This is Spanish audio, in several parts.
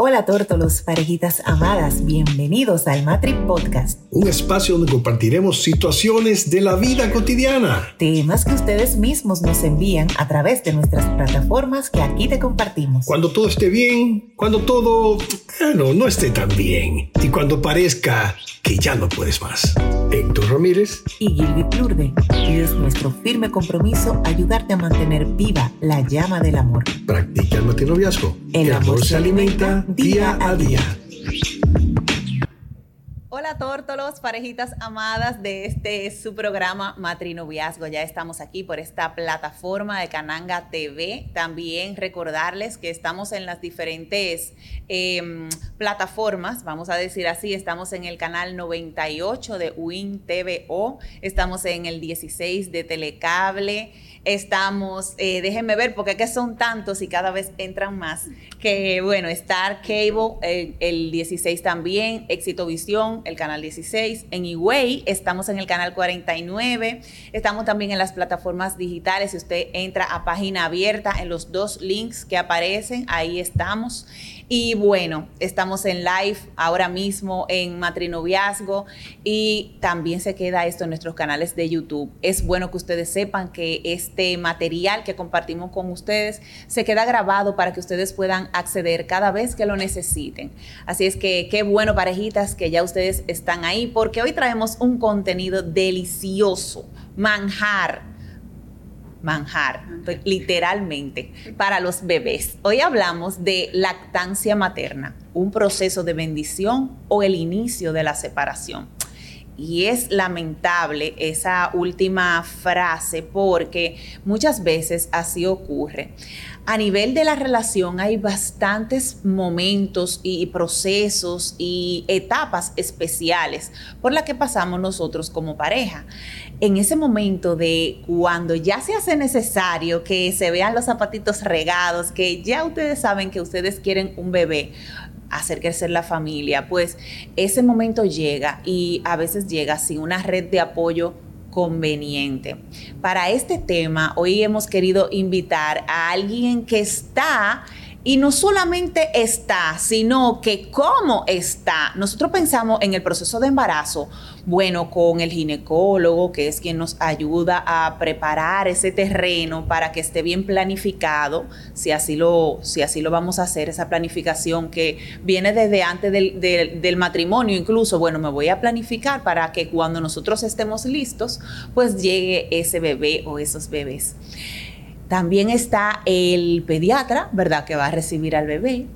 Hola tórtolos, parejitas amadas, bienvenidos al Matri Podcast. Un espacio donde compartiremos situaciones de la vida cotidiana. Temas que ustedes mismos nos envían a través de nuestras plataformas que aquí te compartimos. Cuando todo esté bien, cuando todo, bueno, no esté tan bien. Y cuando parezca que ya no puedes más. Héctor Ramírez y Gilby Plurde. Y es nuestro firme compromiso ayudarte a mantener viva la llama del amor. Practica el matinoviazgo. El, amor se alimenta día a día. Hola tórtolos, parejitas amadas de este su programa Matrinoviazgo. Ya estamos aquí por esta plataforma de Cananga TV. También recordarles que estamos en las diferentes em, plataformas, vamos a decir así. Estamos en el canal 98 de Win TVO, estamos en el 16 de Telecable Estamos, eh, déjenme ver, porque que son tantos y cada vez entran más. Que bueno, Star Cable, el, 16 también, Éxito Visión, el canal 16. En eWay estamos en el canal 49. Estamos también en las plataformas digitales. Si usted entra a página abierta en los dos links que aparecen, ahí estamos. Y bueno, estamos en live ahora mismo en Matrinoviazgo y también se queda esto en nuestros canales de YouTube. Es bueno que ustedes sepan que este material que compartimos con ustedes se queda grabado para que ustedes puedan acceder cada vez que lo necesiten. Así es que qué bueno parejitas que ya ustedes están ahí porque hoy traemos un contenido delicioso, manjar manjar, literalmente, para los bebés. Hoy hablamos de lactancia materna, un proceso de bendición o el inicio de la separación. Y es lamentable esa última frase porque muchas veces así ocurre a nivel de la relación hay bastantes momentos y procesos y etapas especiales por las que pasamos nosotros como pareja. En ese momento de cuando ya se hace necesario que se vean los zapatitos regados, que ya ustedes saben que ustedes quieren un bebé, hacer crecer la familia, pues ese momento llega y a veces llega sin una red de apoyo conveniente. Para este tema, hoy hemos querido invitar a alguien que está y no solamente está, sino que cómo está. Nosotros pensamos en el proceso de embarazo, bueno, con el ginecólogo, que es quien nos ayuda a preparar ese terreno para que esté bien planificado, si así lo, si así lo vamos a hacer, esa planificación que viene desde antes del, del matrimonio, incluso, bueno, me voy a planificar para que cuando nosotros estemos listos, pues llegue ese bebé o esos bebés. También está el pediatra, ¿verdad? Que va a recibir al bebé.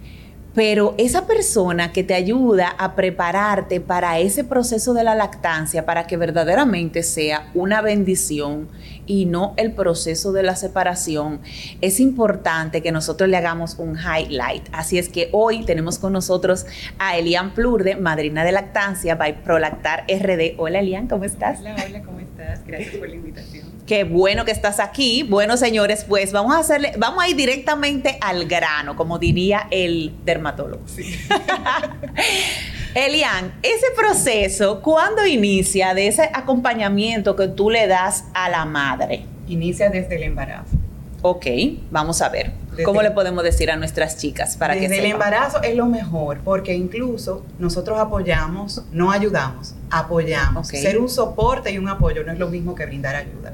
Pero esa persona que te ayuda a prepararte para ese proceso de la lactancia, para que verdaderamente sea una bendición y no el proceso de la separación, es importante que nosotros le hagamos un highlight. Así es que hoy tenemos con nosotros a Elian Plurde, madrina de lactancia by Prolactar RD. Hola Elian, ¿cómo estás? Hola, hola, ¿cómo estás? Gracias por la invitación. Qué bueno que estás aquí. Bueno, señores, pues vamos a hacerle, vamos a ir directamente al grano, como diría el dermatólogo. Elian, ese proceso, ¿cuándo inicia de ese acompañamiento que tú le das a la madre? Inicia desde el embarazo. Ok, vamos a ver. ¿Cómo le podemos decir a nuestras chicas para desde que el embarazo es lo mejor, porque incluso nosotros apoyamos, no ayudamos, apoyamos. Ser un soporte y un apoyo no es lo mismo que brindar ayuda.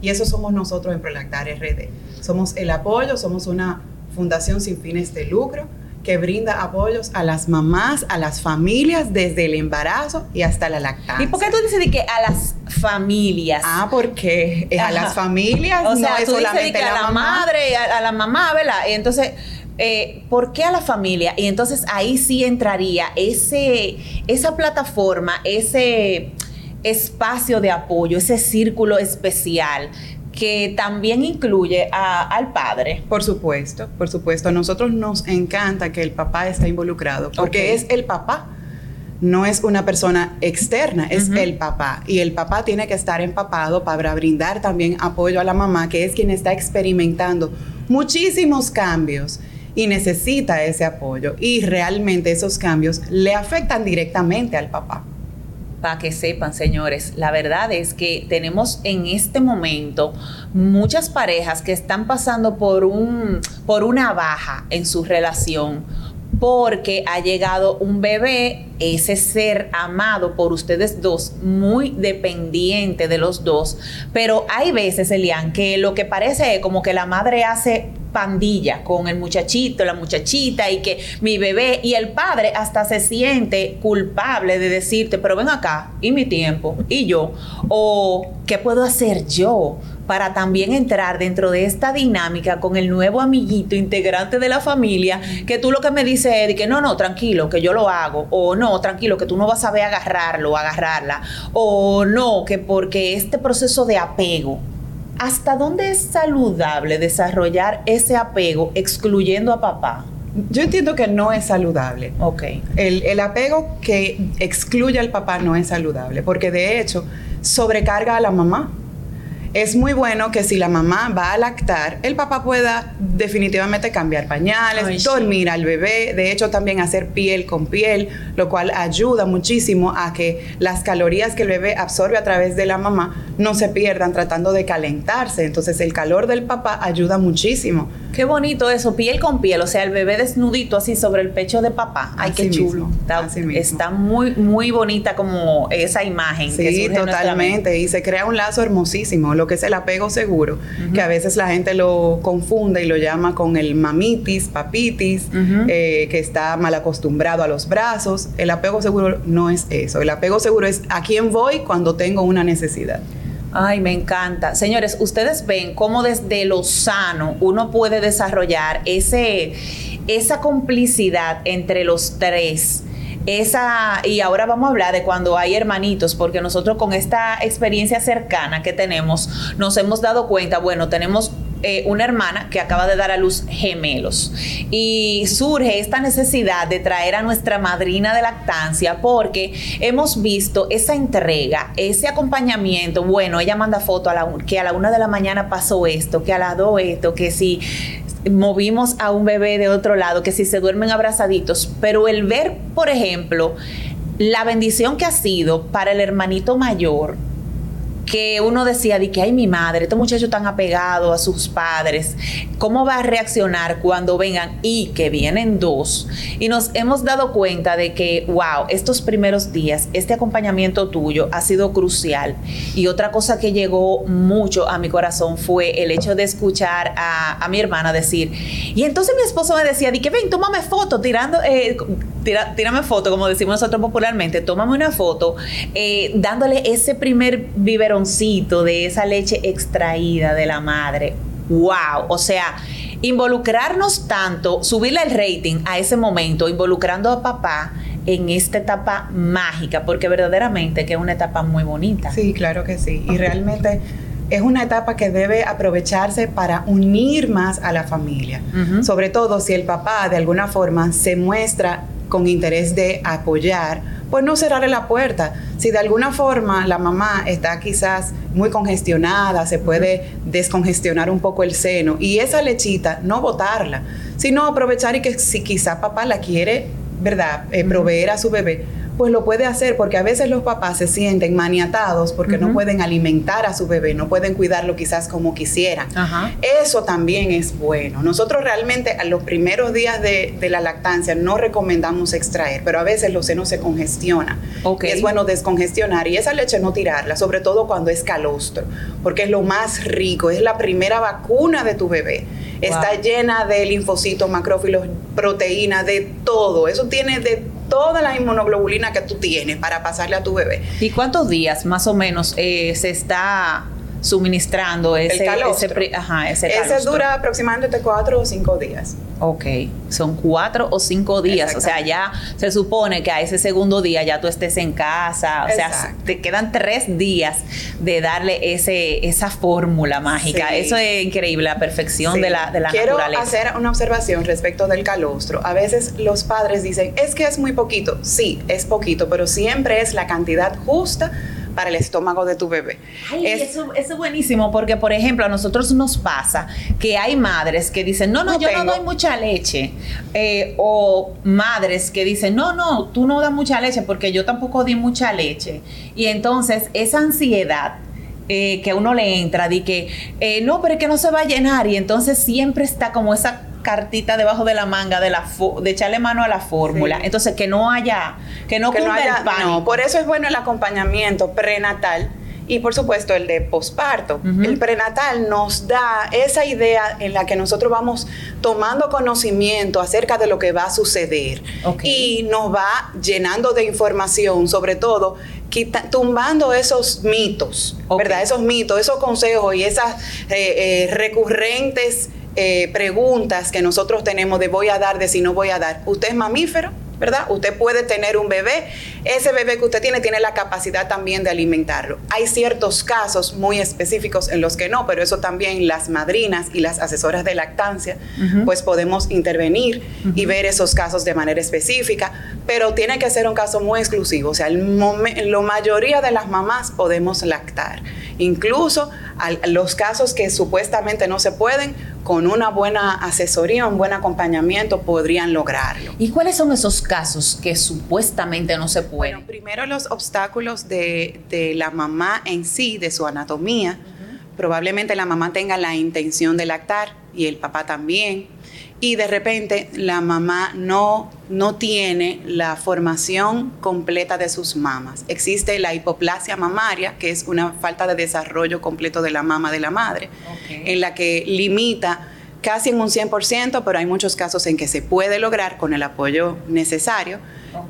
Y eso somos nosotros en Prolactar RD. Somos el apoyo, somos una fundación sin fines de lucro que brinda apoyos a las mamás, a las familias desde el embarazo y hasta la lactancia. ¿Y por qué tú dices que a las familias? Ah, porque a las familias o sea, no es solamente que a la, madre, a, a, la mamá, ¿verdad? Y entonces eh, ¿por qué a la familia? Y entonces ahí sí entraría ese, esa plataforma, ese espacio de apoyo, ese círculo especial que también incluye al padre. Por supuesto, por supuesto. A nosotros nos encanta que el papá esté involucrado, porque es el papá. No es una persona externa, es el papá. Y el papá tiene que estar empapado para brindar también apoyo a la mamá, que es quien está experimentando muchísimos cambios y necesita ese apoyo. Y realmente esos cambios le afectan directamente al papá para que sepan, señores, la verdad es que tenemos en este momento muchas parejas que están pasando por un por una baja en su relación porque ha llegado un bebé, ese ser amado por ustedes dos, muy dependiente de los dos, pero hay veces, Elian, que lo que parece es como que la madre hace pandilla con el muchachito, la muchachita y que mi bebé y el padre hasta se siente culpable de decirte, pero ven acá, y mi tiempo, y yo, o qué puedo hacer yo para también entrar dentro de esta dinámica con el nuevo amiguito integrante de la familia, que tú lo que me dices es que no, no, tranquilo, que yo lo hago, o no, tranquilo, que tú no vas a ver agarrarlo, agarrarla, o no, que porque este proceso de apego, ¿hasta dónde es saludable desarrollar ese apego excluyendo a papá? Yo entiendo que no es saludable. Ok. El, el, apego que excluye al papá no es saludable, porque de hecho sobrecarga a la mamá es muy bueno que si la mamá va a lactar, el papá pueda definitivamente cambiar pañales, dormir al bebé, de hecho también hacer piel con piel, lo cual ayuda muchísimo a que las calorías que el bebé absorbe a través de la mamá no se pierdan tratando de calentarse. Entonces el calor del papá ayuda muchísimo. Qué bonito eso, piel con piel, o sea, el bebé desnudito así sobre el pecho de papá. Ay, qué chulo. Está, muy, muy bonita como esa imagen. Sí, totalmente. Y se crea un lazo hermosísimo lo que es el apego seguro, que a veces la gente lo confunde y lo llama con el mamitis, papitis, eh, que está mal acostumbrado a los brazos. El apego seguro no es eso. El apego seguro es a quién voy cuando tengo una necesidad. Ay, me encanta. Señores, ustedes ven cómo desde lo sano uno puede desarrollar ese, esa complicidad entre los tres esa, y ahora vamos a hablar de cuando hay hermanitos, porque nosotros con esta experiencia cercana que tenemos, nos hemos dado cuenta, bueno, tenemos eh, una hermana que acaba de dar a luz gemelos. Y surge esta necesidad de traer a nuestra madrina de lactancia porque hemos visto esa entrega, ese acompañamiento. Bueno, ella manda foto a la, que a la una de la mañana pasó esto, que a las dos esto, que si movimos a un bebé de otro lado, que si se duermen abrazaditos, pero el ver, por ejemplo, la bendición que ha sido para el hermanito mayor, que uno decía de que, ay, mi madre, este muchacho tan apegado a sus padres, ¿cómo va a reaccionar cuando vengan? Y que vienen dos. Y nos hemos dado cuenta de que, wow, estos primeros días, este acompañamiento tuyo ha sido crucial. Y otra cosa que llegó mucho a mi corazón fue el hecho de escuchar a, mi hermana decir, y entonces mi esposo me decía, de que ven, tómame foto, tirando, eh, tírame foto, como decimos nosotros popularmente, tómame una foto, eh, dándole ese primer biberoncito de esa leche extraída de la madre. ¡Wow! O sea, involucrarnos tanto, subirle el rating a ese momento, involucrando a papá en esta etapa mágica, porque verdaderamente que es una etapa muy bonita. Sí, claro que sí. Y realmente es una etapa que debe aprovecharse para unir más a la familia. Sobre todo si el papá de alguna forma se muestra con interés de apoyar, pues no cerrarle la puerta. Si de alguna forma la mamá está quizás muy congestionada, se puede descongestionar un poco el seno y esa lechita no botarla, sino aprovechar y que si quizá papá la quiere, ¿verdad?, eh, proveer a su bebé, pues lo puede hacer porque a veces los papás se sienten maniatados porque no pueden alimentar a su bebé, no pueden cuidarlo quizás como quisieran. Eso también es bueno. Nosotros realmente a los primeros días de, la lactancia no recomendamos extraer, pero a veces los senos se congestionan. es bueno descongestionar y esa leche no tirarla, sobre todo cuando es calostro, porque es lo más rico, es la primera vacuna de tu bebé. Está llena de linfocitos, macrófilos, proteínas, de todo. Eso tiene de toda la inmunoglobulina que tú tienes para pasarle a tu bebé. ¿Y cuántos días más o menos eh, se está suministrando ese, ese, ajá, ese, ese dura aproximadamente cuatro o cinco días. Ok, son cuatro o cinco días, o sea, ya se supone que a ese segundo día ya tú estés en casa, o sea, te quedan tres días de darle ese, esa fórmula mágica. Eso es increíble, la perfección de la, de la Quiero hacer una observación respecto del calostro. A veces los padres dicen, es que es muy poquito. Sí, es poquito, pero siempre es la cantidad justa para el estómago de tu bebé. eso, es buenísimo porque, por ejemplo, a nosotros nos pasa que hay madres que dicen, no, no, yo no doy mucha leche. Eh, o madres que dicen, no, no, tú no das mucha leche porque yo tampoco di mucha leche. Y entonces esa ansiedad eh, que uno le entra de que, eh, no, pero es que no se va a llenar y entonces siempre está como esa cartita debajo de la manga de la de echarle mano a la fórmula. Entonces, que no haya, que no, que no haya, No, por eso es bueno el acompañamiento prenatal y por supuesto el de posparto. El prenatal nos da esa idea en la que nosotros vamos tomando conocimiento acerca de lo que va a suceder y nos va llenando de información, sobre todo tumbando esos mitos, ¿verdad? Esos mitos, esos consejos y esas eh, eh, recurrentes eh, preguntas que nosotros tenemos de voy a dar, de si no voy a dar. ¿Usted es mamífero? ¿verdad? Usted puede tener un bebé, ese bebé que usted tiene tiene la capacidad también de alimentarlo. Hay ciertos casos muy específicos en los que no, pero eso también las madrinas y las asesoras de lactancia, pues podemos intervenir y ver esos casos de manera específica, pero tiene que ser un caso muy exclusivo, o sea, la mayoría de las mamás podemos lactar. Incluso los casos que supuestamente no se pueden, con una buena asesoría, un buen acompañamiento, podrían lograrlo. ¿Y cuáles son esos casos que supuestamente no se pueden? Bueno, primero los obstáculos de, la mamá en sí, de su anatomía. Probablemente la mamá tenga la intención de lactar y el papá también y de repente la mamá no, no tiene la formación completa de sus mamas. Existe la hipoplasia mamaria, que es una falta de desarrollo completo de la mama de la madre, en la que limita casi en un 100%, pero hay muchos casos en que se puede lograr con el apoyo necesario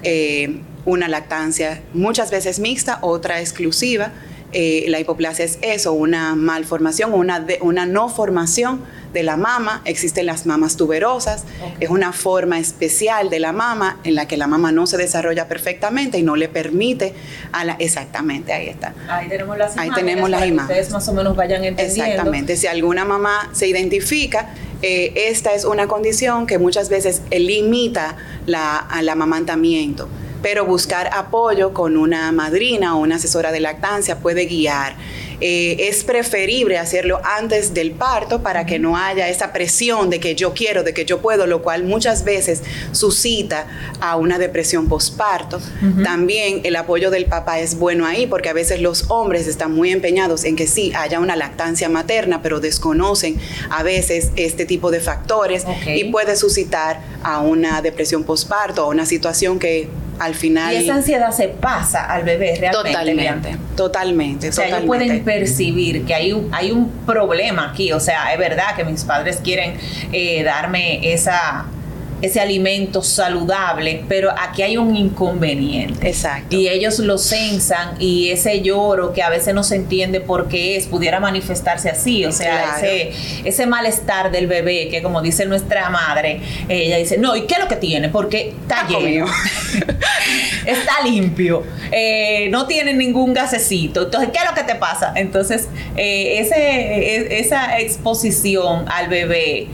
eh, una lactancia muchas veces mixta, otra exclusiva. Eh, la hipoplasia es eso, una malformación, una, una no formación de la mama, existen las mamas tuberosas, es una forma especial de la mama en la que la mama no se desarrolla perfectamente y no le permite a la... Exactamente, ahí está. Ahí tenemos las imágenes. Ahí tenemos las imágenes. ustedes más o menos vayan entendiendo. Exactamente, si alguna mamá se identifica, eh, esta es una condición que muchas veces limita la, al amamantamiento pero buscar apoyo con una madrina o una asesora de lactancia puede guiar. Eh, es preferible hacerlo antes del parto para que no haya esa presión de que yo quiero, de que yo puedo, lo cual muchas veces suscita a una depresión postparto. También el apoyo del papá es bueno ahí porque a veces los hombres están muy empeñados en que sí haya una lactancia materna, pero desconocen a veces este tipo de factores y puede suscitar a una depresión postparto, a una situación que al final... Y esa ansiedad se pasa al bebé realmente. Totalmente, totalmente. O sea, ellos pueden percibir que hay un, hay un problema aquí. O sea, es verdad que mis padres quieren eh, darme esa ese alimento saludable, pero aquí hay un inconveniente. Exacto. Y ellos lo sensan y ese lloro que a veces no se entiende por qué es, pudiera manifestarse así, o sea, ese, ese malestar del bebé, que como dice nuestra madre, ella dice, no, ¿y qué es lo que tiene? Porque está lleno, está limpio, eh, no tiene ningún gasecito, entonces, ¿qué es lo que te pasa? Entonces, eh, ese, e, esa exposición al bebé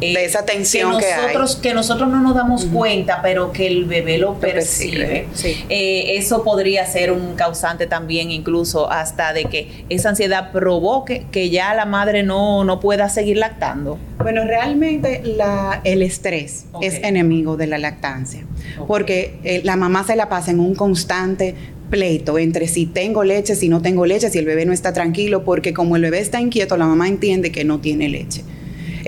de eh, esa tensión que, nosotros, hay. Que nosotros no nos damos cuenta, pero que el bebé lo, percibe. Eh, eso podría ser un causante también, incluso hasta de que esa ansiedad provoque que ya la madre no, no pueda seguir lactando. Bueno, realmente la, el estrés es enemigo de la lactancia, porque eh, la mamá se la pasa en un constante pleito entre si tengo leche, si no tengo leche, si el bebé no está tranquilo, porque como el bebé está inquieto, la mamá entiende que no tiene leche.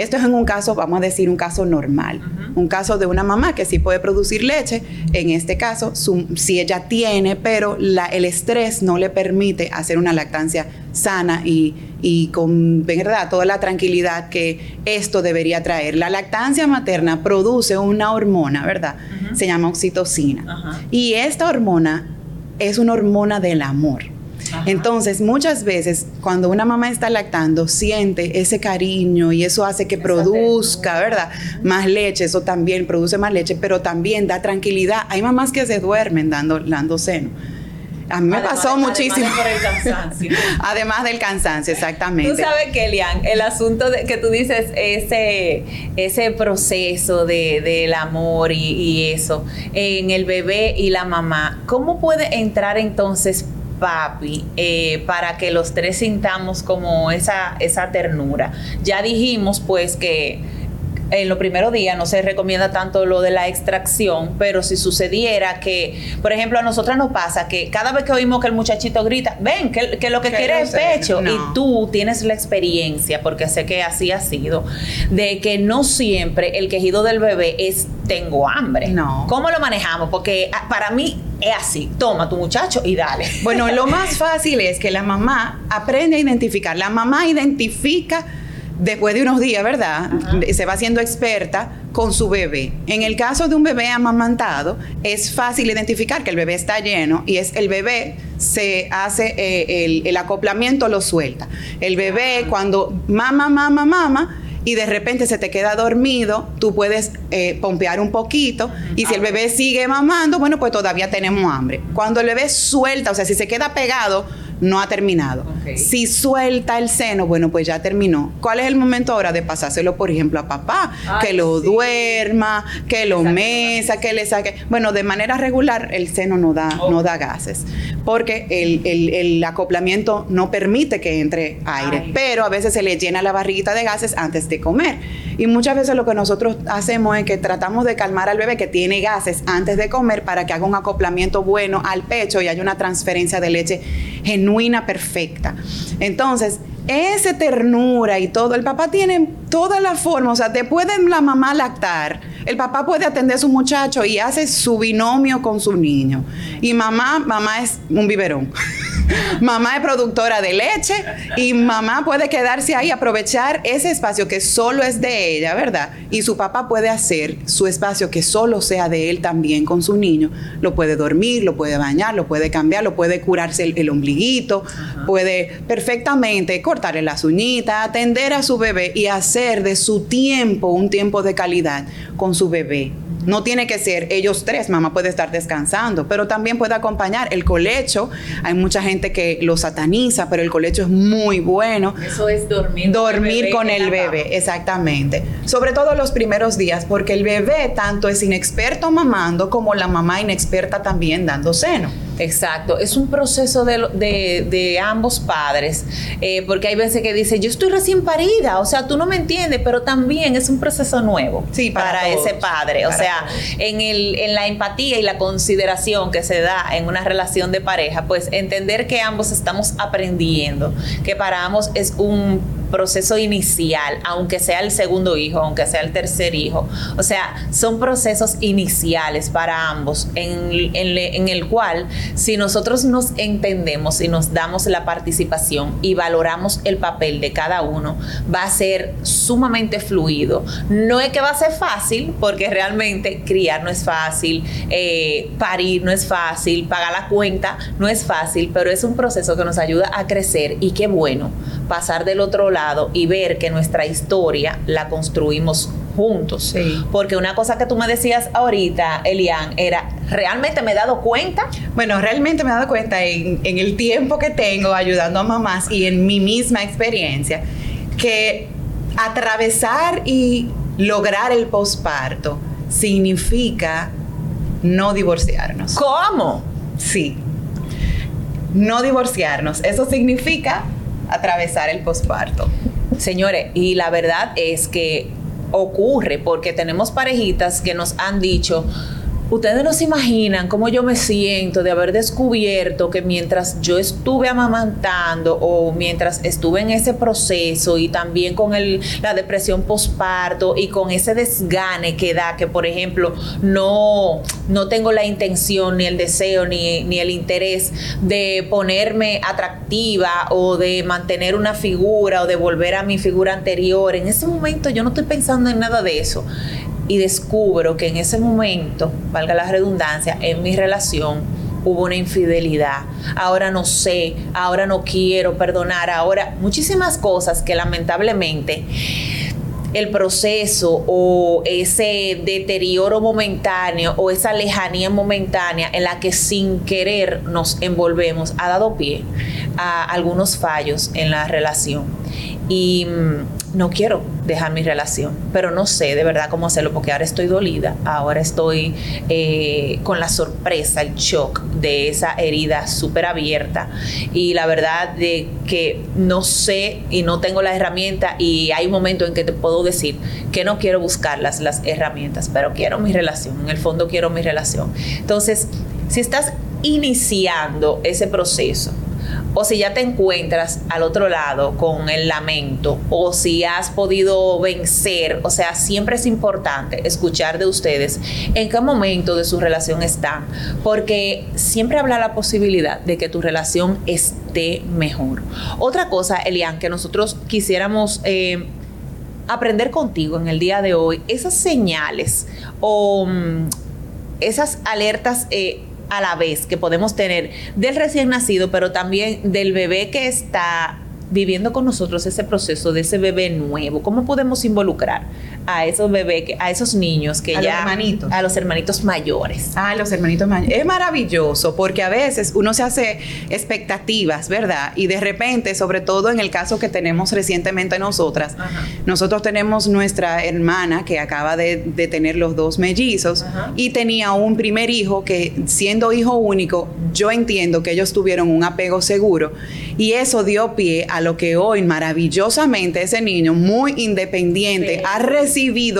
Esto es en un caso, vamos a decir, un caso normal. Un caso de una mamá que sí puede producir leche. En este caso, si ella tiene, pero el estrés no le permite hacer una lactancia sana y, con verdad toda la tranquilidad que esto debería traer. La lactancia materna produce una hormona, ¿verdad? Se llama oxitocina. Y esta hormona es una hormona del amor. Entonces, muchas veces cuando una mamá está lactando, siente ese cariño y eso hace que produzca, ¿verdad? Más leche, eso también produce más leche, pero también da tranquilidad. Hay mamás que se duermen dando, dando seno. A mí me pasó muchísimo. Además por el cansancio. además del cansancio, exactamente. Tú sabes, Kelian, el asunto de que tú dices, ese, ese proceso de, del amor y, y, eso en el bebé y la mamá, ¿cómo puede entrar entonces papi eh, para que los tres sintamos como esa, esa ternura. Ya dijimos pues que en los primeros días no se recomienda tanto lo de la extracción, pero si sucediera que, por ejemplo, a nosotras nos pasa que cada vez que oímos que el muchachito grita, ven, que, lo que, quiere es pecho, y tú tienes la experiencia, porque sé que así ha sido, de que no siempre el quejido del bebé es tengo hambre. No. ¿Cómo lo manejamos? Porque ah, para mí es así, toma tu muchacho y dale. Bueno, lo más fácil es que la mamá aprende a identificar. La mamá identifica después de unos días, ¿verdad? Se va haciendo experta con su bebé. En el caso de un bebé amamantado, es fácil identificar que el bebé está lleno y es el bebé se hace eh, el, acoplamiento, lo suelta. El bebé cuando mama, mama, mama, y de repente se te queda dormido, tú puedes eh, pompear un poquito y si el bebé sigue mamando, bueno, pues todavía tenemos hambre. Cuando el bebé suelta, o sea, si se queda pegado, no ha terminado. Si suelta el seno, bueno, pues ya terminó. ¿Cuál es el momento ahora de pasárselo, por ejemplo, a papá? que lo duerma, que lo mesa, que le saque. Bueno, de manera regular el seno no da, no da gases, porque el, acoplamiento no permite que entre aire, pero a veces se le llena la barriguita de gases antes de comer. Y muchas veces lo que nosotros hacemos es que tratamos de calmar al bebé que tiene gases antes de comer para que haga un acoplamiento bueno al pecho y haya una transferencia de leche genuina, perfecta. Entonces, esa ternura y todo, el papá tiene toda la forma, o sea, te puede la mamá lactar, el papá puede atender a su muchacho y hace su binomio con su niño. Y mamá, mamá es un biberón. mamá es productora de leche y mamá puede quedarse ahí, aprovechar ese espacio que solo es de ella, ¿verdad? Y su papá puede hacer su espacio que solo sea de él también con su niño. Lo puede dormir, lo puede bañar, lo puede cambiar, lo puede curarse el, ombliguito, puede perfectamente cortarle las uñitas, atender a su bebé y hacer de su tiempo un tiempo de calidad con su bebé. No tiene que ser ellos tres, mamá puede estar descansando, pero también puede acompañar el colecho. Hay mucha gente que lo sataniza, pero el colecho es muy bueno. Eso es dormir. Dormir con el bebé, exactamente. Sobre todo los primeros días, porque el bebé tanto es inexperto mamando como la mamá inexperta también dando seno. Exacto, es un proceso de, ambos padres, eh, porque hay veces que dice, yo estoy recién parida, o sea, tú no me entiendes, pero también es un proceso nuevo sí, para, ese padre, o sea, en, el, en la empatía y la consideración que se da en una relación de pareja, pues entender que ambos estamos aprendiendo, que para ambos es un proceso inicial, aunque sea el segundo hijo, aunque sea el tercer hijo. O sea, son procesos iniciales para ambos, en, el cual si nosotros nos entendemos y nos damos la participación y valoramos el papel de cada uno, va a ser sumamente fluido. No es que va a ser fácil, porque realmente criar no es fácil, eh, parir no es fácil, pagar la cuenta no es fácil, pero es un proceso que nos ayuda a crecer y qué bueno pasar del otro lado y ver que nuestra historia la construimos juntos. Porque una cosa que tú me decías ahorita, Elian, era, ¿realmente me he dado cuenta? Bueno, realmente me he dado cuenta en, en el tiempo que tengo ayudando a mamás y en mi misma experiencia, que atravesar y lograr el posparto significa no divorciarnos. ¿Cómo? Sí. No divorciarnos. Eso significa atravesar el posparto. Señores, y la verdad es que ocurre porque tenemos parejitas que nos han dicho, Ustedes no se imaginan cómo yo me siento de haber descubierto que mientras yo estuve amamantando o mientras estuve en ese proceso y también con el, la depresión postparto y con ese desgane que da, que por ejemplo no, no tengo la intención ni el deseo ni, ni el interés de ponerme atractiva o de mantener una figura o de volver a mi figura anterior. En ese momento yo no estoy pensando en nada de eso y descubro que en ese momento, valga la redundancia, en mi relación hubo una infidelidad, ahora no sé, ahora no quiero perdonar, ahora muchísimas cosas que lamentablemente el proceso o ese deterioro momentáneo o esa lejanía momentánea en la que sin querer nos envolvemos ha dado pie a algunos fallos en la relación. y mm, no quiero dejar mi relación, pero no sé de verdad cómo hacerlo porque ahora estoy dolida, ahora estoy eh, con la sorpresa, el shock de esa herida súper abierta y la verdad de que no sé y no tengo la herramienta y hay un momento en que te puedo decir que no quiero buscar las, las herramientas, pero quiero mi relación, en el fondo quiero mi relación. Entonces, si estás iniciando ese proceso, o si ya te encuentras al otro lado con el lamento, o si has podido vencer, o sea, siempre es importante escuchar de ustedes en qué momento de su relación están, porque siempre habla la posibilidad de que tu relación esté mejor. Otra cosa, Elian, que nosotros quisiéramos... Eh, aprender contigo en el día de hoy esas señales o mm, esas alertas eh, a la vez que podemos tener del recién nacido, pero también del bebé que está viviendo con nosotros ese proceso de ese bebé nuevo? ¿Cómo podemos involucrar a esos bebés, a esos niños que a ya... Los hermanitos. A los hermanitos mayores. Ah, los hermanitos mayores. Es maravilloso porque a veces uno se hace expectativas, ¿verdad? Y de repente, sobre todo en el caso que tenemos recientemente nosotras, nosotros tenemos nuestra hermana que acaba de, tener los dos mellizos y tenía un primer hijo que siendo hijo único, yo entiendo que ellos tuvieron un apego seguro y eso dio pie a lo que hoy maravillosamente ese niño muy independiente ha recibido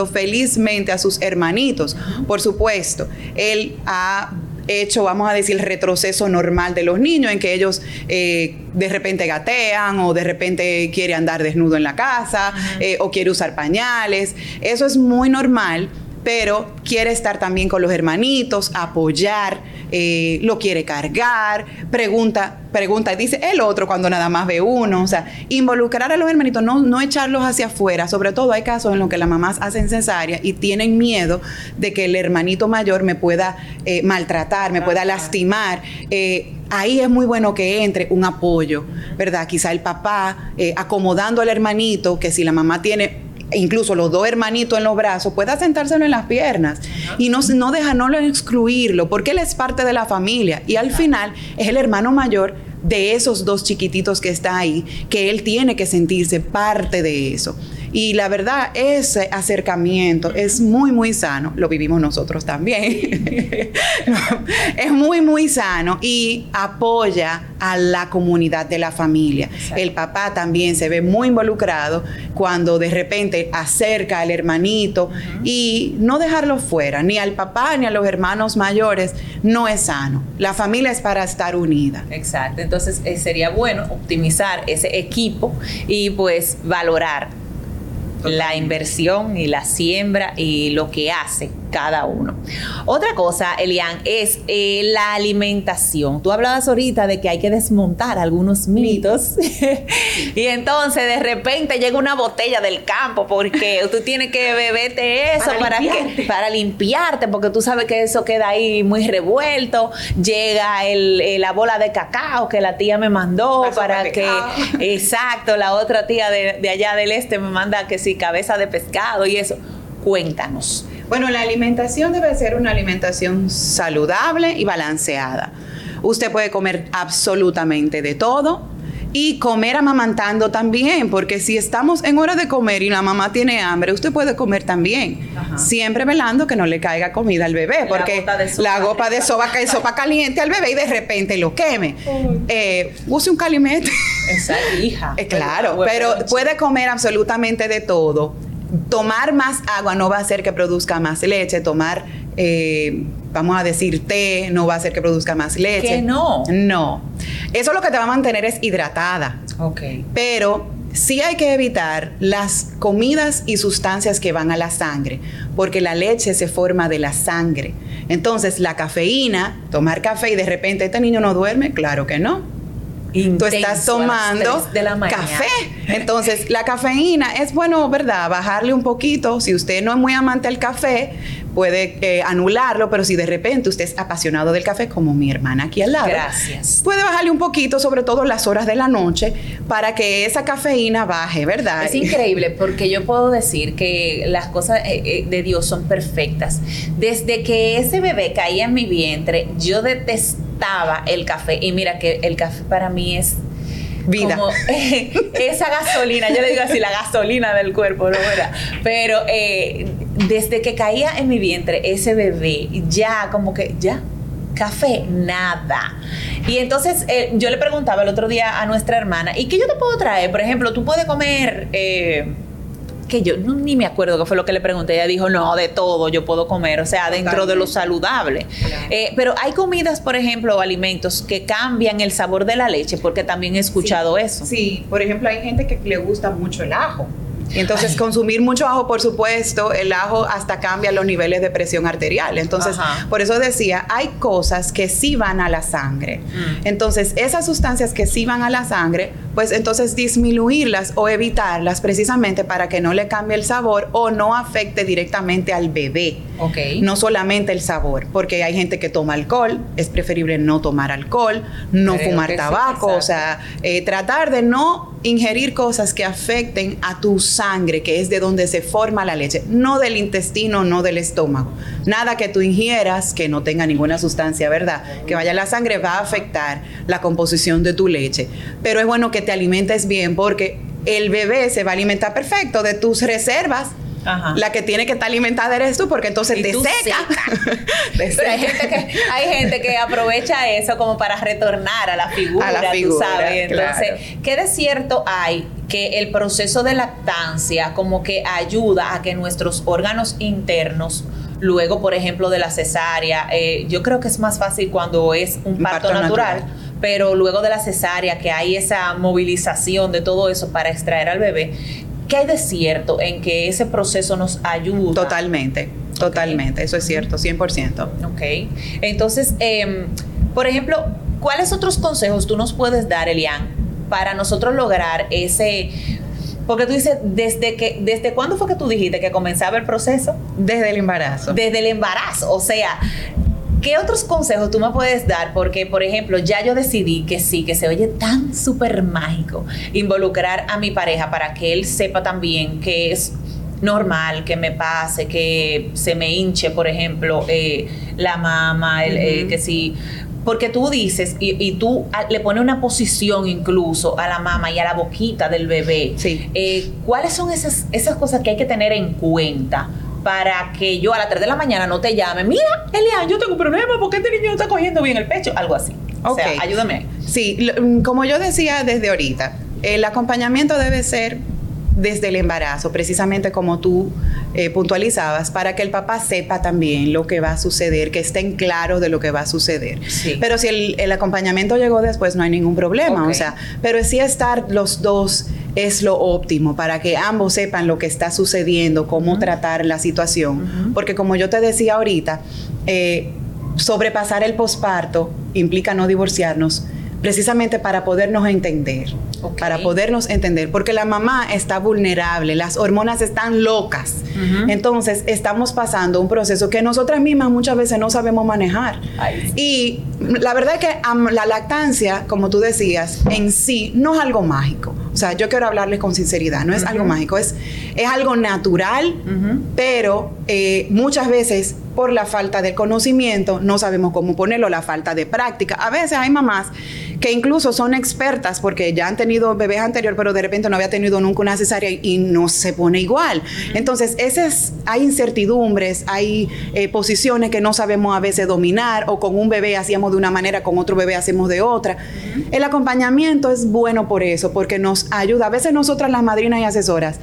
felizmente a sus hermanitos. Por supuesto, él ha hecho, vamos a decir, el retroceso normal de los niños, en que ellos eh, de repente gatean o de repente quiere andar desnudo en la casa eh, o quiere usar pañales. Eso es muy normal pero quiere estar también con los hermanitos, apoyar, eh, lo quiere cargar, pregunta, pregunta, dice el otro cuando nada más ve uno, o sea, involucrar a los hermanitos, no, no echarlos hacia afuera, sobre todo hay casos en los que las mamás hacen cesárea y tienen miedo de que el hermanito mayor me pueda eh, maltratar, me pueda lastimar. Eh, ahí es muy bueno que entre un apoyo, ¿verdad? Quizá el papá acomodando al hermanito, que si la mamá tiene incluso los dos hermanitos en los brazos, pueda sentárselo en las piernas y no, no deja, no excluirlo, porque él es parte de la familia y al final es el hermano mayor de esos dos chiquititos que está ahí, que él tiene que sentirse parte de eso. Y la verdad, ese acercamiento es muy, muy sano. Lo vivimos nosotros también. es muy, muy sano y apoya a la comunidad de la familia. El papá también se ve muy involucrado cuando de repente acerca al hermanito y no dejarlo fuera, ni al papá ni a los hermanos mayores, no es sano. La familia es para estar unida. Exacto. Entonces eh, sería bueno optimizar ese equipo y pues valorar la inversión y la siembra y lo que hace cada uno. Otra cosa, Elian, es eh, la alimentación. Tú hablabas ahorita de que hay que desmontar algunos mitos y entonces de repente llega una botella del campo porque tú tienes que beberte eso para, limpiarte. para limpiarte porque tú sabes que eso queda ahí muy revuelto. Llega el, la bola de cacao que la tía me mandó para que... Exacto, la otra tía de, de allá del este me manda que sí, cabeza de pescado y eso. Cuéntanos. Bueno, la alimentación debe ser una alimentación saludable y balanceada. Usted puede comer absolutamente de todo, y comer amamantando también, porque si estamos en hora de comer y la mamá tiene hambre, usted puede comer también. Siempre velando que no le caiga comida al bebé, porque la gota de sopa, sopa caliente al bebé y de repente lo queme. Eh, use un calimete. Esa hija. Eh, claro, pero puede comer absolutamente de todo tomar más agua no va a hacer que produzca más leche, tomar, eh, vamos a decir, té no va a hacer que produzca más leche. ¿Que no? No. Eso lo que te va a mantener es hidratada. Ok. Pero sí hay que evitar las comidas y sustancias que van a la sangre, porque la leche se forma de la sangre. Entonces, la cafeína, tomar café y de repente este niño no duerme, claro que no tú estás tomando café. Entonces, la cafeína es bueno, ¿verdad? Bajarle un poquito. Si usted no es muy amante del café, puede eh, anularlo, pero si de repente usted es apasionado del café, como mi hermana aquí al lado, Gracias. puede bajarle un poquito, sobre todo las horas de la noche, para que esa cafeína baje, ¿verdad? Es increíble porque yo puedo decir que las cosas eh, eh, de Dios son perfectas. Desde que ese bebé caía en mi vientre, yo el café y mira que el café para mí es Vida. como eh, esa gasolina, yo le digo así, la gasolina del cuerpo, ¿no? ¿verdad? Pero eh, desde que caía en mi vientre ese bebé, ya como que, ya, café, nada. Y entonces eh, yo le preguntaba el otro día a nuestra hermana, ¿y qué yo te puedo traer? Por ejemplo, tú puedes comer... Que yo no, ni me acuerdo qué fue lo que le pregunté. Ella dijo, no, de todo yo puedo comer, o sea, dentro de lo saludable. Eh, pero hay comidas, por ejemplo, o alimentos que cambian el sabor de la leche, porque también he escuchado eso. Sí, por ejemplo, hay gente que le gusta mucho el ajo. Entonces, consumir mucho ajo, por supuesto, el ajo hasta cambia los niveles de presión arterial. Entonces, Ajá. por eso decía, hay cosas que sí van a la sangre. Mm. Entonces, esas sustancias que sí van a la sangre, pues entonces disminuirlas o evitarlas precisamente para que no le cambie el sabor o no afecte directamente al bebé. No solamente el sabor, porque hay gente que toma alcohol, es preferible no tomar alcohol, no Creo fumar sí, tabaco, o sea, eh, tratar de no ingerir cosas que afecten a tu sangre, que es de donde se forma la leche, no del intestino, no del estómago. Nada que tú ingieras que no tenga ninguna sustancia, ¿verdad? Que vaya a la sangre va a afectar la composición de tu leche. Pero es bueno que te alimentes bien porque el bebé se va a alimentar perfecto de tus reservas. Ajá. La que tiene que estar alimentada eres tú porque entonces Y te tú seca. Te Pero hay gente, que, hay gente que aprovecha eso como para retornar a la figura, A la tú figura, sabes. Entonces, claro. ¿qué de cierto hay que el proceso de lactancia como que ayuda a que nuestros órganos internos Luego, por ejemplo, de la cesárea, eh, yo creo que es más fácil cuando es un Un parto, parto natural, natural. pero luego de la cesárea, que hay esa movilización de todo eso para extraer al bebé, ¿qué hay de cierto en que ese proceso nos ayuda? Totalmente, totalmente. Eso es cierto, 100%. Ok. Entonces, em, por ejemplo, ¿cuáles otros consejos tú nos puedes dar, Elian, para nosotros lograr ese... Porque tú dices, ¿desde, que, ¿desde cuándo fue que tú dijiste que comenzaba el proceso? Desde el embarazo. Desde el embarazo. O sea, ¿qué otros consejos tú me puedes dar? Porque, por ejemplo, ya yo decidí que sí, que se oye tan súper mágico involucrar a mi pareja para que él sepa también que es normal que me pase, que se me hinche, por ejemplo, eh, la mama, el, eh, que si... Porque tú dices, y, y tú a- le pones una posición incluso a la mama y a la boquita del bebé. Sí. Eh, ¿Cuáles son esas, esas cosas que hay que tener en cuenta para que yo a las 3 de la mañana no te llame? Mira, Elian, yo tengo un problema porque este niño no está cogiendo bien el pecho. Algo así. O sea, ayúdame. Sí, mm, como yo decía desde ahorita, el acompañamiento debe ser desde el embarazo, precisamente como tú eh, puntualizabas, para que el papá sepa también lo que va a suceder, que estén claros de lo que va a suceder. Sí. Pero si el, el acompañamiento llegó después, no hay ningún problema. O sea, pero sí estar los dos es lo óptimo para que ambos sepan lo que está sucediendo, cómo tratar la situación. Porque como yo te decía ahorita, eh, sobrepasar el posparto implica no divorciarnos precisamente para podernos entender, para podernos entender, porque la mamá está vulnerable, las hormonas están locas. Entonces estamos pasando un proceso que nosotras mismas muchas veces no sabemos manejar. Ay. Y la verdad es que la lactancia, como tú decías, en sí no es algo mágico. O sea, yo quiero hablarles con sinceridad, no es algo mágico, es, es algo natural, pero eh, muchas veces por la falta de conocimiento no sabemos cómo ponerlo, la falta de práctica. A veces hay mamás que incluso son expertas porque ya han tenido bebés anterior, pero de repente no había tenido nunca una cesárea y no se pone igual. Entonces, ese es- hay incertidumbres, hay eh, posiciones que no sabemos a veces dominar o con un bebé hacíamos de una manera, con otro bebé hacemos de otra. El acompañamiento es bueno por eso, porque nos ayuda. A veces nosotras las madrinas y asesoras,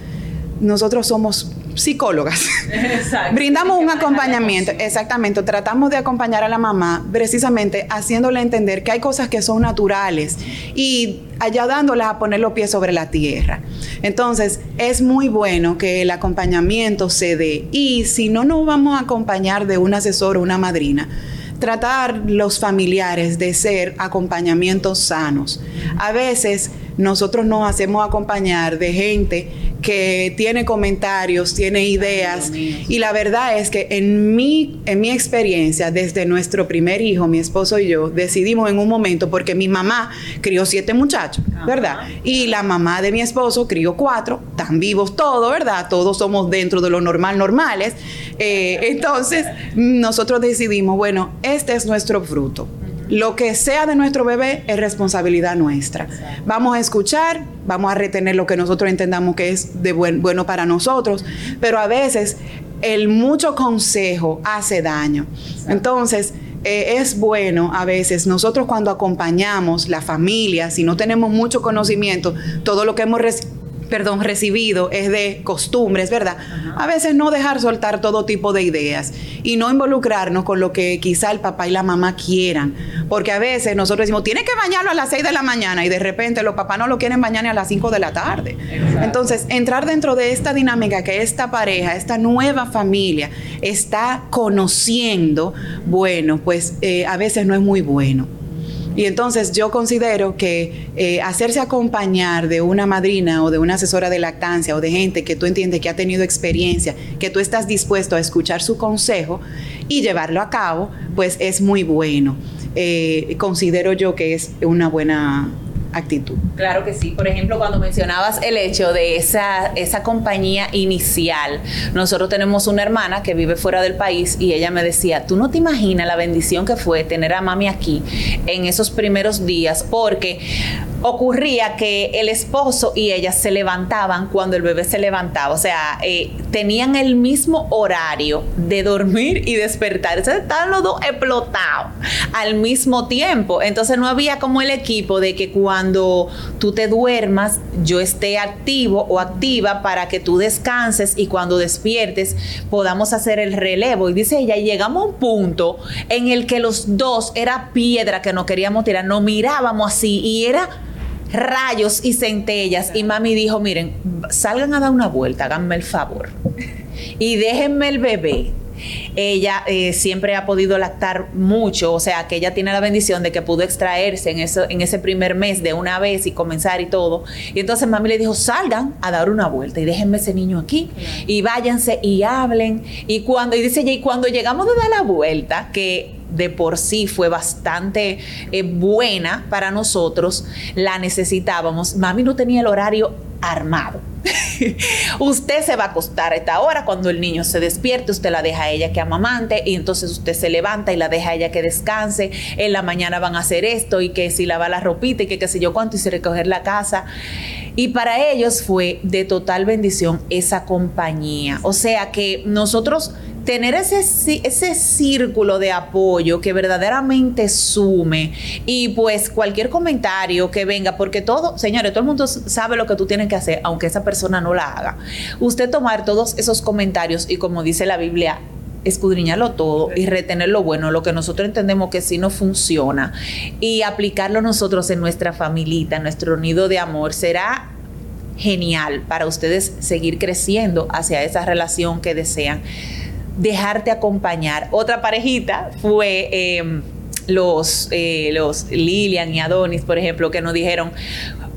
nosotros somos psicólogas. Exacto. Brindamos un acompañamiento, exactamente. Tratamos de acompañar a la mamá precisamente haciéndole entender que hay cosas que son naturales y ayudándolas a poner los pies sobre la tierra. Entonces, es muy bueno que el acompañamiento se dé. Y si no nos vamos a acompañar de un asesor o una madrina, tratar los familiares de ser acompañamientos sanos. A veces nosotros nos hacemos acompañar de gente que tiene comentarios, tiene ideas y la verdad es que en mi, en mi experiencia, desde nuestro primer hijo, mi esposo y yo, decidimos en un momento, porque mi mamá crió siete muchachos, ¿verdad? Y la mamá de mi esposo crió cuatro, tan vivos todos, ¿verdad? Todos somos dentro de lo normal, normales. Eh, entonces, nosotros decidimos, bueno, este es nuestro fruto. Lo que sea de nuestro bebé es responsabilidad nuestra. Vamos a escuchar, vamos a retener lo que nosotros entendamos que es de bueno para nosotros, pero a veces el mucho consejo hace daño. Entonces, eh, es bueno a veces nosotros cuando acompañamos la familia, si no tenemos mucho conocimiento, todo lo que hemos perdón, recibido es de costumbres, ¿verdad? A veces no dejar soltar todo tipo de ideas y no involucrarnos con lo que quizá el papá y la mamá quieran. Porque a veces nosotros decimos, tiene que bañarlo a las 6 de la mañana y de repente los papás no lo quieren bañar ni a las 5 de la tarde. Entonces, entrar dentro de esta dinámica que esta pareja, esta nueva familia está conociendo, bueno, pues eh, a veces no es muy bueno. Y entonces yo considero que eh, hacerse acompañar de una madrina o de una asesora de lactancia o de gente que tú entiendes que ha tenido experiencia, que tú estás dispuesto a escuchar su consejo y llevarlo a cabo, pues es muy bueno. Eh, considero yo que es una buena actitud. Claro que sí. Por ejemplo, cuando mencionabas el hecho de esa, esa compañía inicial, nosotros tenemos una hermana que vive fuera del país y ella me decía, tú no te imaginas la bendición que fue tener a mami aquí en esos primeros días, porque ocurría que el esposo y ella se levantaban cuando el bebé se levantaba, o sea, eh, tenían el mismo horario de dormir y despertar, estaban los dos explotados al mismo tiempo, entonces no había como el equipo de que cuando tú te duermas yo esté activo o activa para que tú descanses y cuando despiertes podamos hacer el relevo. Y dice ella, llegamos a un punto en el que los dos era piedra que no queríamos tirar, nos mirábamos así y era rayos y centellas. Y mami dijo, miren, salgan a dar una vuelta, háganme el favor. Y déjenme el bebé. Ella eh, siempre ha podido lactar mucho, o sea que ella tiene la bendición de que pudo extraerse en, eso, en ese primer mes de una vez y comenzar y todo. Y entonces mami le dijo, salgan a dar una vuelta y déjenme ese niño aquí y váyanse y hablen. Y cuando, y dice ella, y cuando llegamos de dar la vuelta, que de por sí fue bastante eh, buena para nosotros, la necesitábamos. Mami no tenía el horario armado. usted se va a acostar a esta hora, cuando el niño se despierte, usted la deja a ella que amamante y entonces usted se levanta y la deja a ella que descanse. En la mañana van a hacer esto y que si lava la ropita y que qué sé yo cuánto y recoger la casa. Y para ellos fue de total bendición esa compañía. O sea que nosotros tener ese, ese círculo de apoyo que verdaderamente sume y pues cualquier comentario que venga, porque todo, señores, todo el mundo sabe lo que tú tienes que hacer, aunque esa persona no la haga. Usted tomar todos esos comentarios y como dice la Biblia, escudriñarlo todo y retener lo bueno, lo que nosotros entendemos que sí no funciona y aplicarlo nosotros en nuestra familita, en nuestro nido de amor, será genial para ustedes seguir creciendo hacia esa relación que desean dejarte acompañar. Otra parejita fue em, los, eh, los Lilian y Adonis, por ejemplo, que nos dijeron,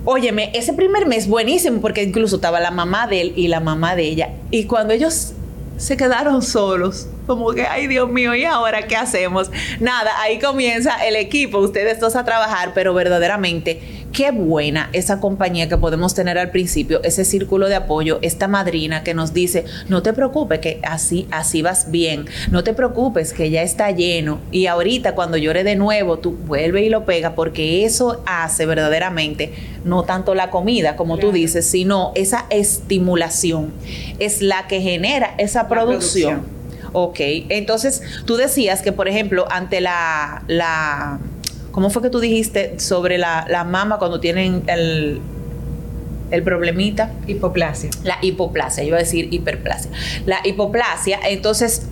óyeme, ese primer mes buenísimo, porque incluso estaba la mamá de él y la mamá de ella. Y cuando ellos se quedaron solos, como que, ay Dios mío, ¿y ahora qué hacemos? Nada, ahí comienza el equipo, ustedes dos a trabajar, pero verdaderamente qué buena esa compañía que podemos tener al principio, ese círculo de apoyo, esta madrina que nos dice, no te preocupes que así, así vas bien, no te preocupes que ya está lleno y ahorita cuando llore de nuevo, tú vuelve y lo pega porque eso hace verdaderamente no tanto la comida como tú dices, sino esa estimulación es la que genera esa producción. producción. Ok, entonces tú decías que por ejemplo ante la, la ¿Cómo fue que tú dijiste sobre la, la mama cuando tienen el, el problemita? Hipoplasia. La hipoplasia, yo iba a decir hiperplasia. La hipoplasia, entonces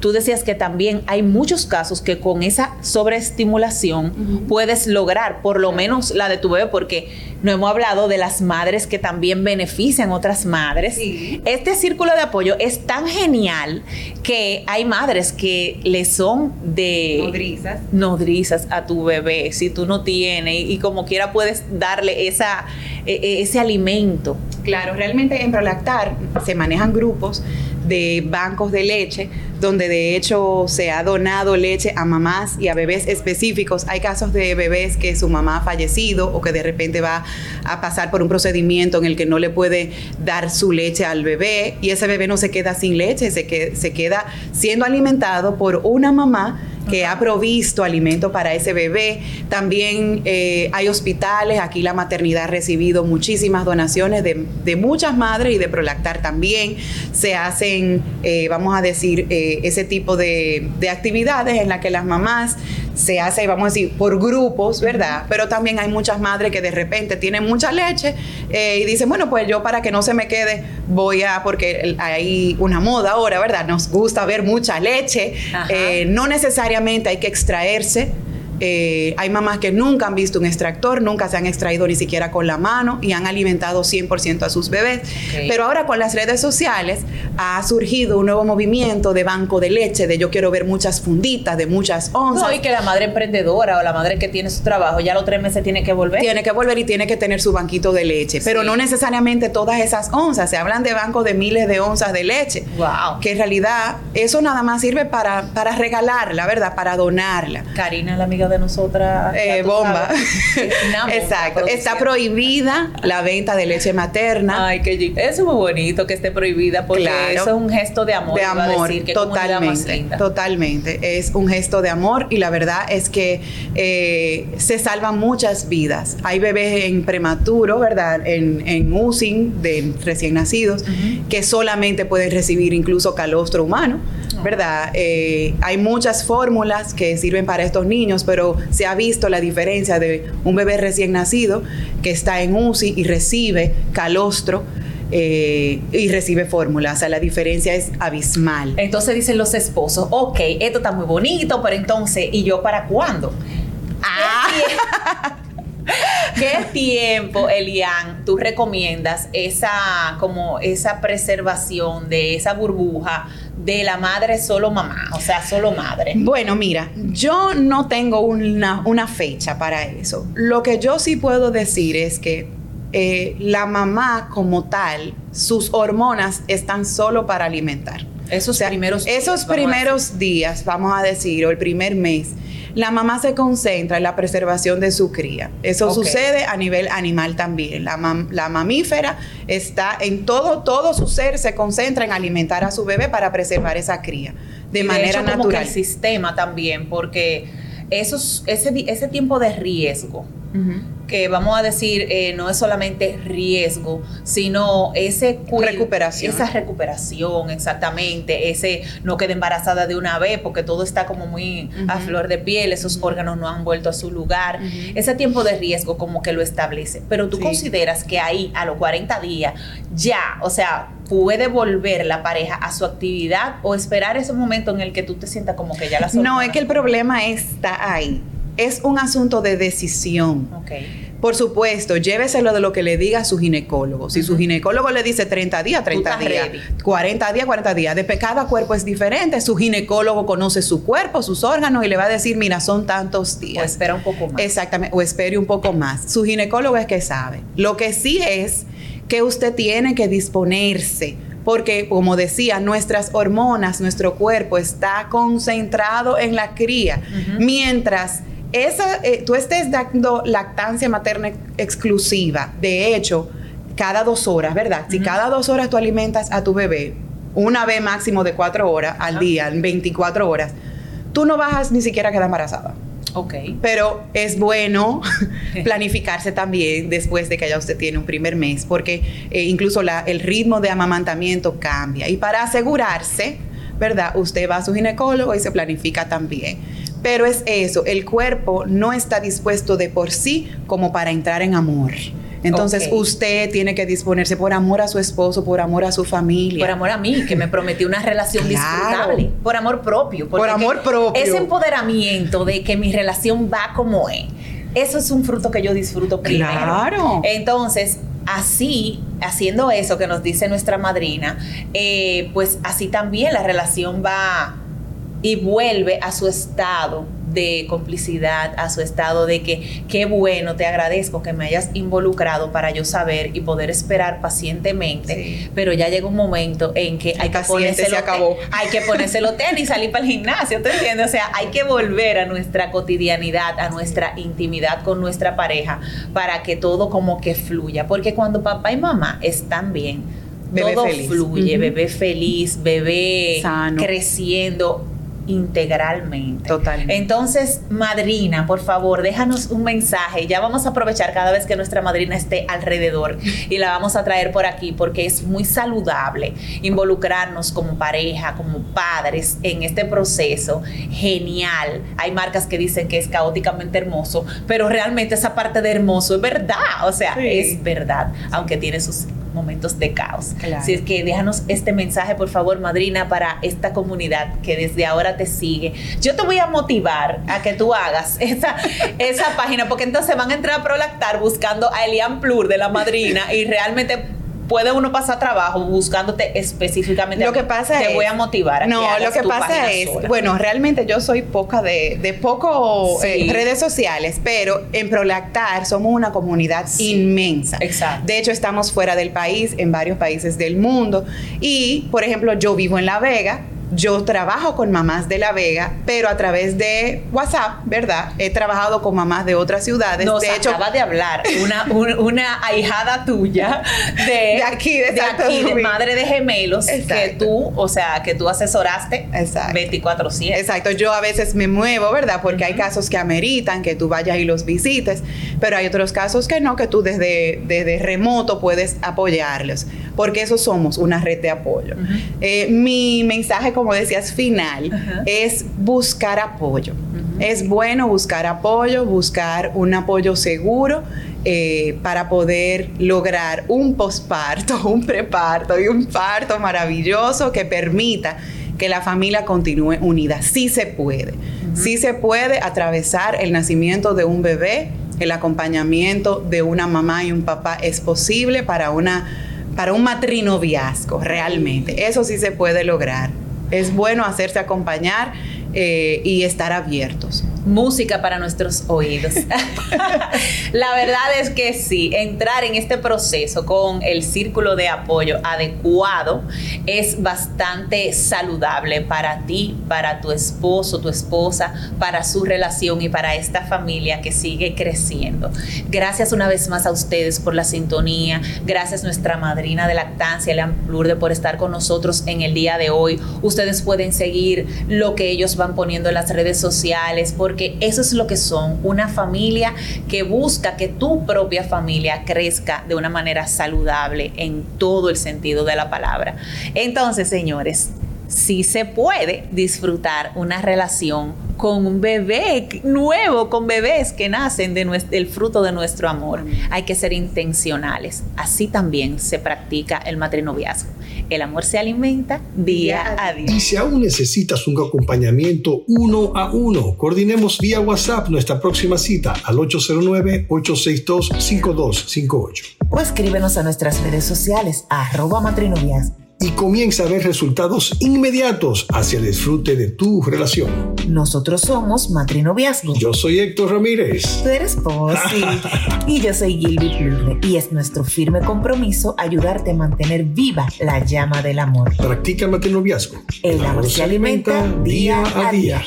tú decías que también hay muchos casos que con esa sobreestimulación puedes lograr por lo menos la de tu bebé, porque no hemos hablado de las madres que también benefician otras madres. Este círculo de apoyo es tan genial que hay madres que le son de nodrizas, nodrizas a tu bebé si tú no tienes y, como quiera puedes darle esa, e, e, ese alimento. Claro, realmente en Prolactar se manejan grupos de bancos de leche, donde de hecho se ha donado leche a mamás y a bebés específicos. Hay casos de bebés que su mamá ha fallecido o que de repente va a pasar por un procedimiento en el que no le puede dar su leche al bebé y ese bebé no se queda sin leche, se, se queda siendo alimentado por una mamá que ha provisto alimento para ese bebé. También eh, hay hospitales, aquí la maternidad ha recibido muchísimas donaciones de, muchas madres y de Prolactar también. Se hacen, eh, vamos a decir, eh, ese tipo de, de actividades en las que las mamás se hace, vamos a decir, por grupos, ¿verdad? Pero también hay muchas madres que de repente tienen mucha leche y dicen, bueno, pues yo para que no se me quede, voy a, porque hay una moda ahora, ¿verdad? Nos gusta ver mucha leche, no necesariamente hay que extraerse eh, hay mamás que nunca han visto un extractor, nunca se han extraído ni siquiera con la mano y han alimentado 100% a sus bebés. Pero ahora con las redes sociales ha surgido un nuevo movimiento de banco de leche, de yo quiero ver muchas funditas, de muchas onzas. No, y que la madre emprendedora o la madre que tiene su trabajo ya los tres meses tiene que volver. Tiene que volver y tiene que tener su banquito de leche. Pero no necesariamente todas esas onzas. Se hablan de bancos de miles de onzas de leche. Wow. Que en realidad eso nada más sirve para, para regalarla, ¿verdad? Para donarla. Karina, la amiga de nosotras. Eh, bomba. Exacto. Está prohibida la venta de leche materna. Ay, que eso es muy bonito que esté prohibida porque eso es un gesto de amor. De amor, totalmente. Totalmente. Es un gesto de amor y la verdad es que eh, se salvan muchas vidas. Hay bebés en prematuro, ¿verdad? En, en UCI de recién nacidos que solamente pueden recibir incluso calostro humano. ¿Verdad? Eh, hay muchas fórmulas que sirven para estos niños, pero se ha visto la diferencia de un bebé recién nacido que está en UCI y recibe calostro. Eh, y recibe fórmula. O sea, la diferencia es abismal. Entonces dicen los esposos, ok, esto está muy bonito, pero entonces, ¿y yo para cuándo? Ah. ¿Qué tiempo, Elian, tú recomiendas esa, como esa preservación de esa burbuja de la madre solo mamá, o sea, solo madre? Bueno, mira, yo no tengo una, una fecha para eso. Lo que yo sí puedo decir es que eh, la mamá como tal, sus hormonas están solo para alimentar. Esos primeros Esos primeros días, vamos a decir, o el primer mes la mamá se concentra en la preservación de su cría. Eso sucede a nivel animal también. La, mamífera está en todo, todo su ser se concentra en alimentar a su bebé para preservar esa cría de manera natural. Como que el sistema también, porque esos, ese, ese tiempo de riesgo que vamos a decir, eh, no es solamente riesgo, sino ese recuperación. Esa recuperación, exactamente, ese no quede embarazada de una vez porque todo está como muy a flor de piel, esos órganos no han vuelto a su lugar. Ese tiempo de riesgo como que lo establece. Pero tú consideras que ahí, a los 40 días, ya, o sea, puede volver la pareja a su actividad o esperar ese momento en el que tú te sientas como que ya la No, es que el problema está ahí es un asunto de decisión. Por supuesto, lléveselo de lo que le diga su ginecólogo. Si su ginecólogo le dice 30 días, 30 días. 40 días, 40 días. De cada cuerpo es diferente. Su ginecólogo conoce su cuerpo, sus órganos y le va a decir, mira, son tantos días. O espera un poco más. Exactamente, o espere un poco más. Su ginecólogo es que sabe. Lo que sí es que usted tiene que disponerse porque como decía, nuestras hormonas, nuestro cuerpo está concentrado en la cría, mientras esa, eh, tú estés dando lactancia materna exclusiva, de hecho, cada dos horas, ¿verdad? Si cada dos horas tú alimentas a tu bebé, una vez máximo de cuatro horas al día, en 24 horas, tú no vas ni siquiera a quedar embarazada. Ok. Pero es bueno planificarse también después de que ya usted tiene un primer mes, porque eh, incluso el ritmo de amamantamiento cambia. Y para asegurarse, ¿verdad? Usted va a su ginecólogo y se planifica también. Pero es eso, el cuerpo no está dispuesto de por sí como para entrar en amor. Entonces usted tiene que disponerse por amor a su esposo, por amor a su familia. Por amor a mí, que me prometí una relación disfrutable. Por amor propio. Por amor propio. Ese empoderamiento de que mi relación va como es. Eso es un fruto que yo disfruto primero. Claro. Entonces, así, haciendo eso que nos dice nuestra madrina, eh, pues así también la relación va y vuelve a su estado de complicidad, a su estado de que qué bueno, te agradezco que me hayas involucrado para yo saber y poder esperar pacientemente, pero ya llega un momento en que hay que, ponerse se acabó. hay que ponérselo tenis y salir para el gimnasio, ¿te entiendes? O sea, hay que volver a nuestra cotidianidad, a nuestra intimidad con nuestra pareja para que todo como que fluya, porque cuando papá y mamá están bien, todo fluye, bebé feliz, bebé creciendo integralmente. Totalmente. Entonces, madrina, por favor, déjanos un mensaje. Ya vamos a aprovechar cada vez que nuestra madrina esté alrededor y la vamos a traer por aquí porque es muy saludable involucrarnos como pareja, como padres en este proceso. Genial. Hay marcas que dicen que es caóticamente hermoso, pero realmente esa parte de hermoso es verdad. O sea, es verdad, aunque tiene sus momentos de caos. Así es que déjanos este mensaje, por favor, madrina, para esta comunidad que desde ahora te sigue. Yo te voy a motivar a que tú hagas esa, esa página, porque entonces van a entrar a Prolactar buscando a Elian Plur de la madrina y realmente puede uno pasar trabajo buscándote específicamente. Lo que pasa te voy a motivar. A no, lo que pasa es, bueno, realmente yo soy poca de, de poco eh, redes sociales, pero en Prolactar somos una comunidad inmensa. Exacto. De hecho, estamos fuera del país, en varios países del mundo. Y, por ejemplo, yo vivo en La Vega, yo trabajo con mamás de La Vega, pero a través de WhatsApp, ¿verdad? He trabajado con mamás de otras ciudades. Nos de hecho, acaba de hablar una, una ahijada tuya de, aquí, de, aquí, de madre de gemelos, que tú, o sea, que tú asesoraste 24/7. Exacto, yo a veces me muevo, ¿verdad? Porque hay casos que ameritan que tú vayas y los visites, pero hay otros casos que no, que tú desde, desde remoto puedes apoyarlos, porque eso somos, una red de apoyo. Eh, mi mensaje como decías, final, es buscar apoyo. Es bueno buscar apoyo, buscar un apoyo seguro eh, para poder lograr un posparto, un preparto y un parto maravilloso que permita que la familia continúe unida. Sí se puede. Sí se puede atravesar el nacimiento de un bebé, el acompañamiento de una mamá y un papá es posible para una para un matrinoviazgo, realmente. Eso sí se puede lograr es bueno hacerse acompañar eh, y estar abiertos música para nuestros oídos. la verdad es que sí, entrar en este proceso con el círculo de apoyo adecuado es bastante saludable para ti, para tu esposo, tu esposa, para su relación y para esta familia que sigue creciendo. Gracias una vez más a ustedes por la sintonía. Gracias nuestra madrina de lactancia, Lean Plurde, por estar con nosotros en el día de hoy. Ustedes pueden seguir lo que ellos van poniendo en las redes sociales, porque eso es lo que son, una familia que busca que tu propia familia crezca de una manera saludable en todo el sentido de la palabra. Entonces, señores, sí se puede disfrutar una relación con un bebé nuevo, con bebés que nacen de del fruto de nuestro amor. Hay que ser intencionales. Así también se practica el matrinoviazgo. El amor se alimenta día a día. Y si aún necesitas un acompañamiento uno a uno, coordinemos vía WhatsApp nuestra próxima cita al 809-862-5258. O escríbenos a nuestras redes sociales arroba matrinoviazgo y comienza a ver resultados inmediatos hacia el disfrute de tu relación. Nosotros somos Matrinoviazgo. Yo soy Héctor Ramírez. Tú eres Posy. y yo soy Gilby Plurre. Y es nuestro firme compromiso ayudarte a mantener viva la llama del amor. Practica matrinoviazgo. El, amor, se alimenta día a día.